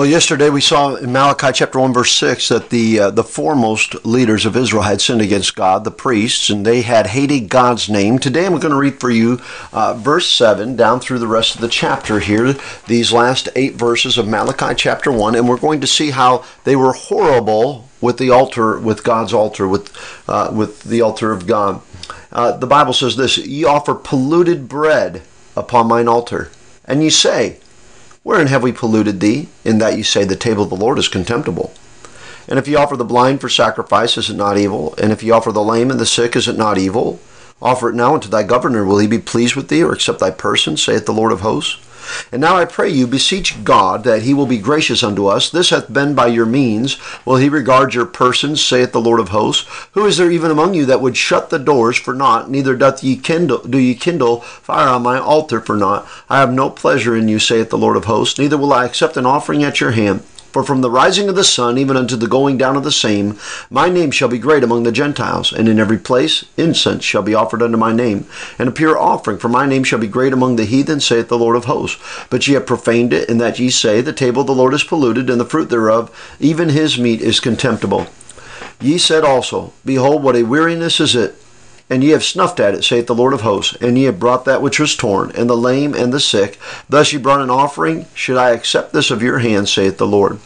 Well, yesterday we saw in Malachi chapter 1 verse 6 that the uh, the foremost leaders of Israel had sinned against God, the priests, and they had hated God's name. Today I'm going to read for you uh, verse 7 down through the rest of the chapter here, these last 8 verses of Malachi chapter 1, and we're going to see how they were horrible with the altar with God's altar with uh, with the altar of God. Uh, the Bible says this, "Ye offer polluted bread upon mine altar, and ye say, Wherein have we polluted thee, in that ye say the table of the Lord is contemptible? And if ye offer the blind for sacrifice, is it not evil? And if ye offer the lame and the sick, is it not evil? Offer it now unto thy governor. Will he be pleased with thee, or accept thy person, saith the Lord of hosts? And now I pray you, beseech God that he will be gracious unto us. This hath been by your means. Will he regard your persons, saith the Lord of hosts? Who is there even among you that would shut the doors for naught? Neither doth ye kindle, do ye kindle fire on my altar for naught. I have no pleasure in you, saith the Lord of hosts. Neither will I accept an offering at your hand. For from the rising of the sun even unto the going down of the same, my name shall be great among the Gentiles, and in every place incense shall be offered unto my name, and a pure offering, for my name shall be great among the heathen, saith the Lord of hosts. But ye have profaned it, in that ye say, The table of the Lord is polluted, and the fruit thereof, even his meat, is contemptible. Ye said also, Behold, what a weariness is it and ye have snuffed at it, saith the Lord of hosts, and ye have brought that which was torn, and the lame and the sick. Thus ye brought an offering. Should I accept this of your hand, saith the Lord?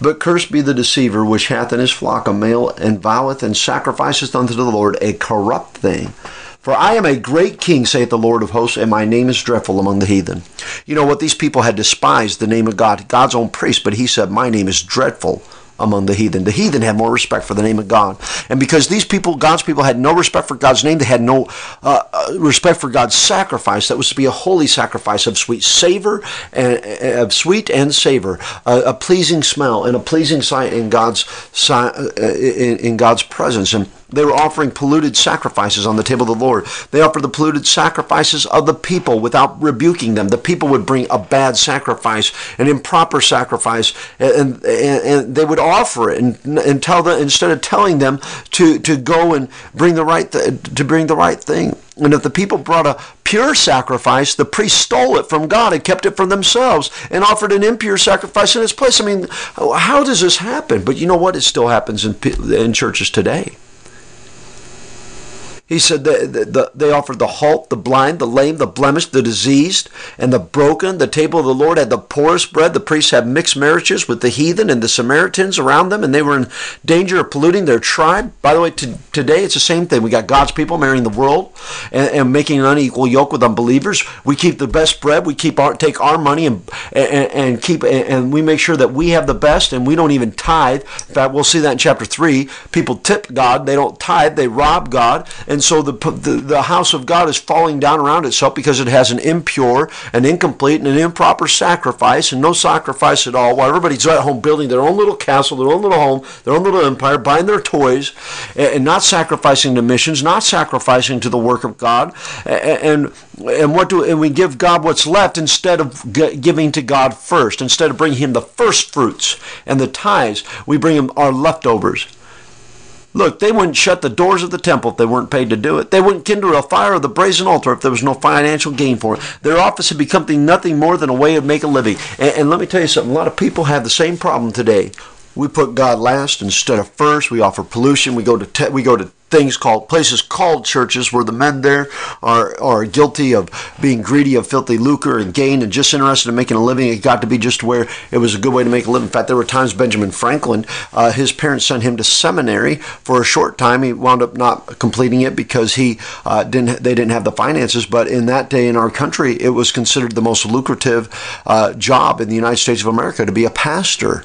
But cursed be the deceiver which hath in his flock a male, and voweth and sacrificeth unto the Lord a corrupt thing. For I am a great king, saith the Lord of hosts, and my name is dreadful among the heathen. You know what? These people had despised the name of God, God's own priest, but he said, My name is dreadful among the heathen. The heathen had more respect for the name of God. And because these people, God's people, had no respect for God's name, they had no uh, uh respect for God's sacrifice. That was to be a holy sacrifice of sweet savor, and, of sweet and savor, uh, a pleasing smell and a pleasing sight in God's uh, in God's presence. And they were offering polluted sacrifices on the table of the Lord. They offered the polluted sacrifices of the people without rebuking them. The people would bring a bad sacrifice, an improper sacrifice, and, and, and they would offer it and, and tell them instead of telling them to, to go and bring the right th- to bring the right thing. And if the people brought a pure sacrifice, the priest stole it from God and kept it for themselves and offered an impure sacrifice in its place. I mean, how does this happen? But you know what? It still happens in, in churches today. He said that the, the, they offered the halt, the blind, the lame, the blemished, the diseased, and the broken. The table of the Lord had the poorest bread. The priests had mixed marriages with the heathen and the Samaritans around them, and they were in danger of polluting their tribe. By the way, to, today it's the same thing. We got God's people marrying the world and, and, making an unequal yoke with unbelievers. We keep the best bread. We keep our take our money and and, and keep and we make sure that we have the best, and we don't even tithe. In fact, we'll see that in chapter three. People tip God. They don't tithe. They rob God. So the, the, the house of God is falling down around itself because it has an impure, an incomplete, and an improper sacrifice, and no sacrifice at all. While everybody's at home building their own little castle, their own little home, their own little empire, buying their toys, and, and not sacrificing to missions, not sacrificing to the work of God, and and what do and we give God what's left instead of giving to God first, instead of bringing Him the first fruits and the tithes, we bring Him our leftovers. Look, they wouldn't shut the doors of the temple if they weren't paid to do it. They wouldn't kindle a fire of the brazen altar if there was no financial gain for it. Their office had become nothing more than a way of making a living. And, and let me tell you something, a lot of people have the same problem today. We put God last instead of first. We offer pollution. We go to te- we go to things called places called churches where the men there are are guilty of being greedy of filthy lucre and gain and just interested in making a living. It got to be just where it was a good way to make a living. In fact, there were times Benjamin Franklin, uh, his parents sent him to seminary for a short time. He wound up not completing it because he uh, didn't they didn't have the finances. But in that day in our country, it was considered the most lucrative uh, job in the United States of America to be a pastor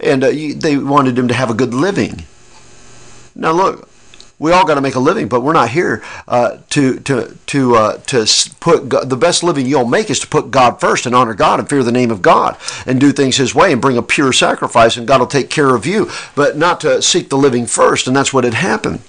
and uh, they wanted him to have a good living. Now, look, we all got to make a living, but we're not here uh, to to to uh, to put God, the best living you'll make is to put God first and honor God and fear the name of God and do things His way and bring a pure sacrifice, and God will take care of you. But not to seek the living first, and that's what had happened.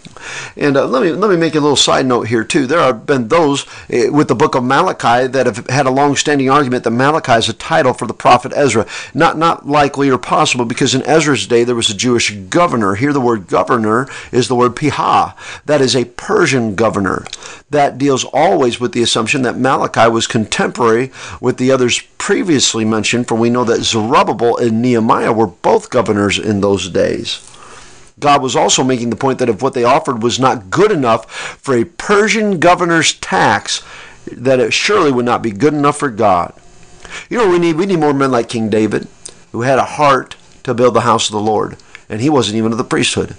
And uh, let me let me make a little side note here too. There have been those uh, with the book of Malachi that have had a long-standing argument that Malachi is a title for the prophet Ezra. Not not likely or possible because in Ezra's day there was a Jewish governor. Here the word governor is the word piha. That is a Persian governor. That deals always with the assumption that Malachi was contemporary with the others previously mentioned. For we know that Zerubbabel and Nehemiah were both governors in those days. God was also making the point that if what they offered was not good enough for a Persian governor's tax, that it surely would not be good enough for God. You know, we need we need more men like King David, who had a heart to build the house of the Lord, and he wasn't even of the priesthood.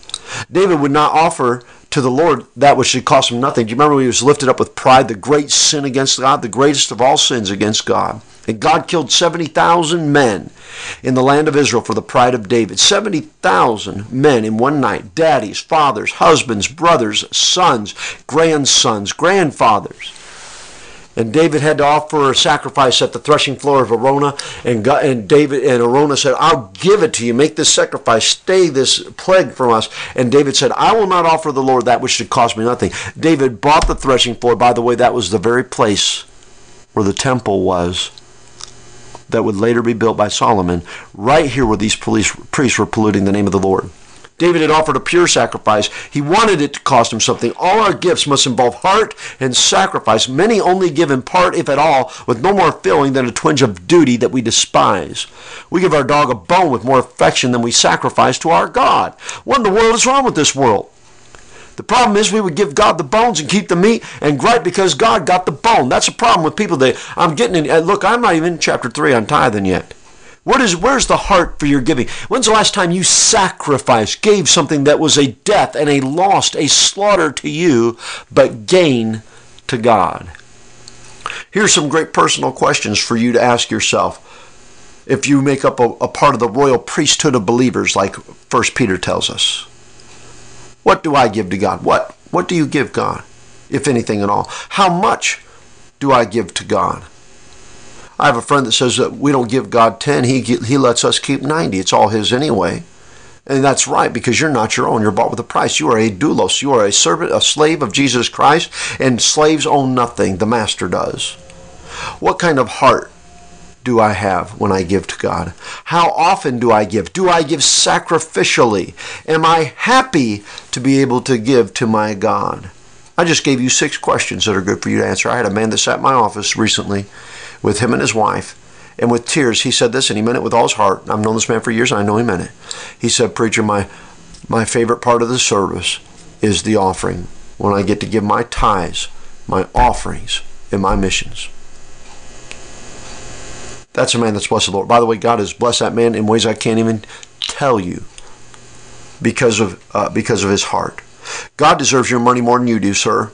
David would not offer to the Lord that which should cost him nothing. Do you remember when he was lifted up with pride, the great sin against God, the greatest of all sins against God? And God killed 70,000 men in the land of Israel for the pride of David. 70,000 men in one night. Daddies, fathers, husbands, brothers, sons, grandsons, grandfathers. And David had to offer a sacrifice at the threshing floor of Araunah. And, God, and David and Araunah said, I'll give it to you. Make this sacrifice. Stay this plague from us. And David said, I will not offer the Lord that which should cost me nothing. David bought the threshing floor. By the way, that was the very place where the temple was that would later be built by Solomon, right here where these priests were polluting the name of the Lord. David had offered a pure sacrifice. He wanted it to cost him something. All our gifts must involve heart and sacrifice. Many only give in part, if at all, with no more feeling than a twinge of duty that we despise. We give our dog a bone with more affection than we sacrifice to our God. What in the world is wrong with this world? The problem is we would give God the bones and keep the meat and gripe because God got the bone. That's a problem with people. They, I'm getting in. Uh, look, I'm not even in chapter 3 on tithing yet. What is, where's the heart for your giving? When's the last time you sacrificed, gave something that was a death and a loss, a slaughter to you, but gain to God? Here's some great personal questions for you to ask yourself if you make up a, a part of the royal priesthood of believers, like First Peter tells us. What do I give to God? What? What do you give God, if anything at all? How much do I give to God? I have a friend that says that we don't give God 10, he, he lets us keep 90. It's all His anyway. And that's right because you're not your own. You're bought with a price. You are a doulos. You are a servant, a slave of Jesus Christ, and slaves own nothing. The master does. What kind of heart do I have when I give to God? How often do I give? Do I give sacrificially? Am I happy to be able to give to my God? I just gave you six questions that are good for you to answer. I had a man that sat in my office recently with him and his wife, and with tears, he said this, and he meant it with all his heart. I've known this man for years, and I know he meant it. He said, Preacher, my, my favorite part of the service is the offering, when I get to give my tithes, my offerings, and my missions. That's a man that's blessed the Lord. By the way, God has blessed that man in ways I can't even tell you because of uh, because of his heart. God deserves your money more than you do, sir.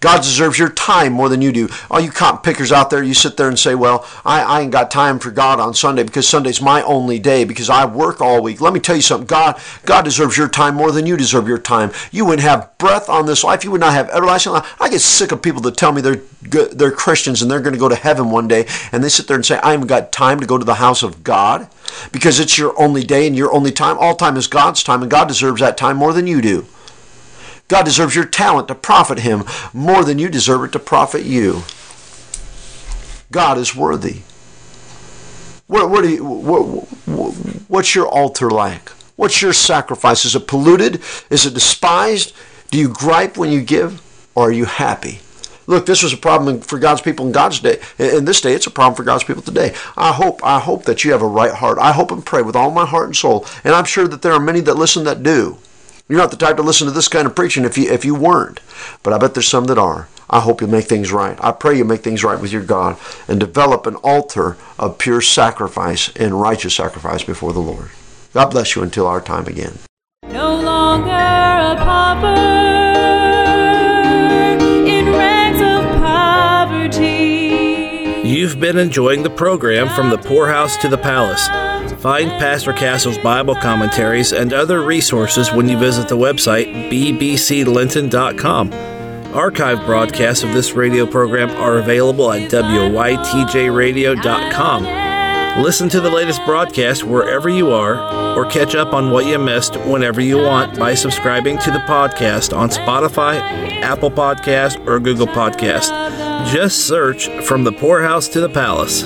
God deserves your time more than you do. All you cop pickers out there, you sit there and say, Well, I, I ain't got time for God on Sunday because Sunday's my only day because I work all week. Let me tell you something. God, God deserves your time more than you deserve your time. You wouldn't have breath on this life. You would not have everlasting life. I get sick of people that tell me they're they're Christians and they're going to go to heaven one day and they sit there and say, I haven't got time to go to the house of God because it's your only day and your only time. All time is God's time and God deserves that time more than you do. God deserves your talent to profit him more than you deserve it to profit you. God is worthy. What, what, you, what, what's your altar like? What's your sacrifice? Is it polluted? Is it despised? Do you gripe when you give? Or are you happy? Look, this was a problem for God's people in God's day. In this day, it's a problem for God's people today. I hope, I hope that you have a right heart. I hope and pray with all my heart and soul. And I'm sure that there are many that listen that do. You're not the type to listen to this kind of preaching if you if you weren't. But I bet there's some that are. I hope you make things right. I pray you make things right with your God and develop an altar of pure sacrifice and righteous sacrifice before the Lord. God bless you until our time again. No longer a pauper in rags of poverty. You've been enjoying the program From the Poorhouse to the Palace. Find Pastor Castle's Bible commentaries and other resources when you visit the website bbclinton.com. Archive broadcasts of this radio program are available at wytjradio.com. Listen to the latest broadcast wherever you are, or catch up on what you missed whenever you want by subscribing to the podcast on Spotify, Apple Podcast, or Google Podcast. Just search From the Poorhouse to the Palace.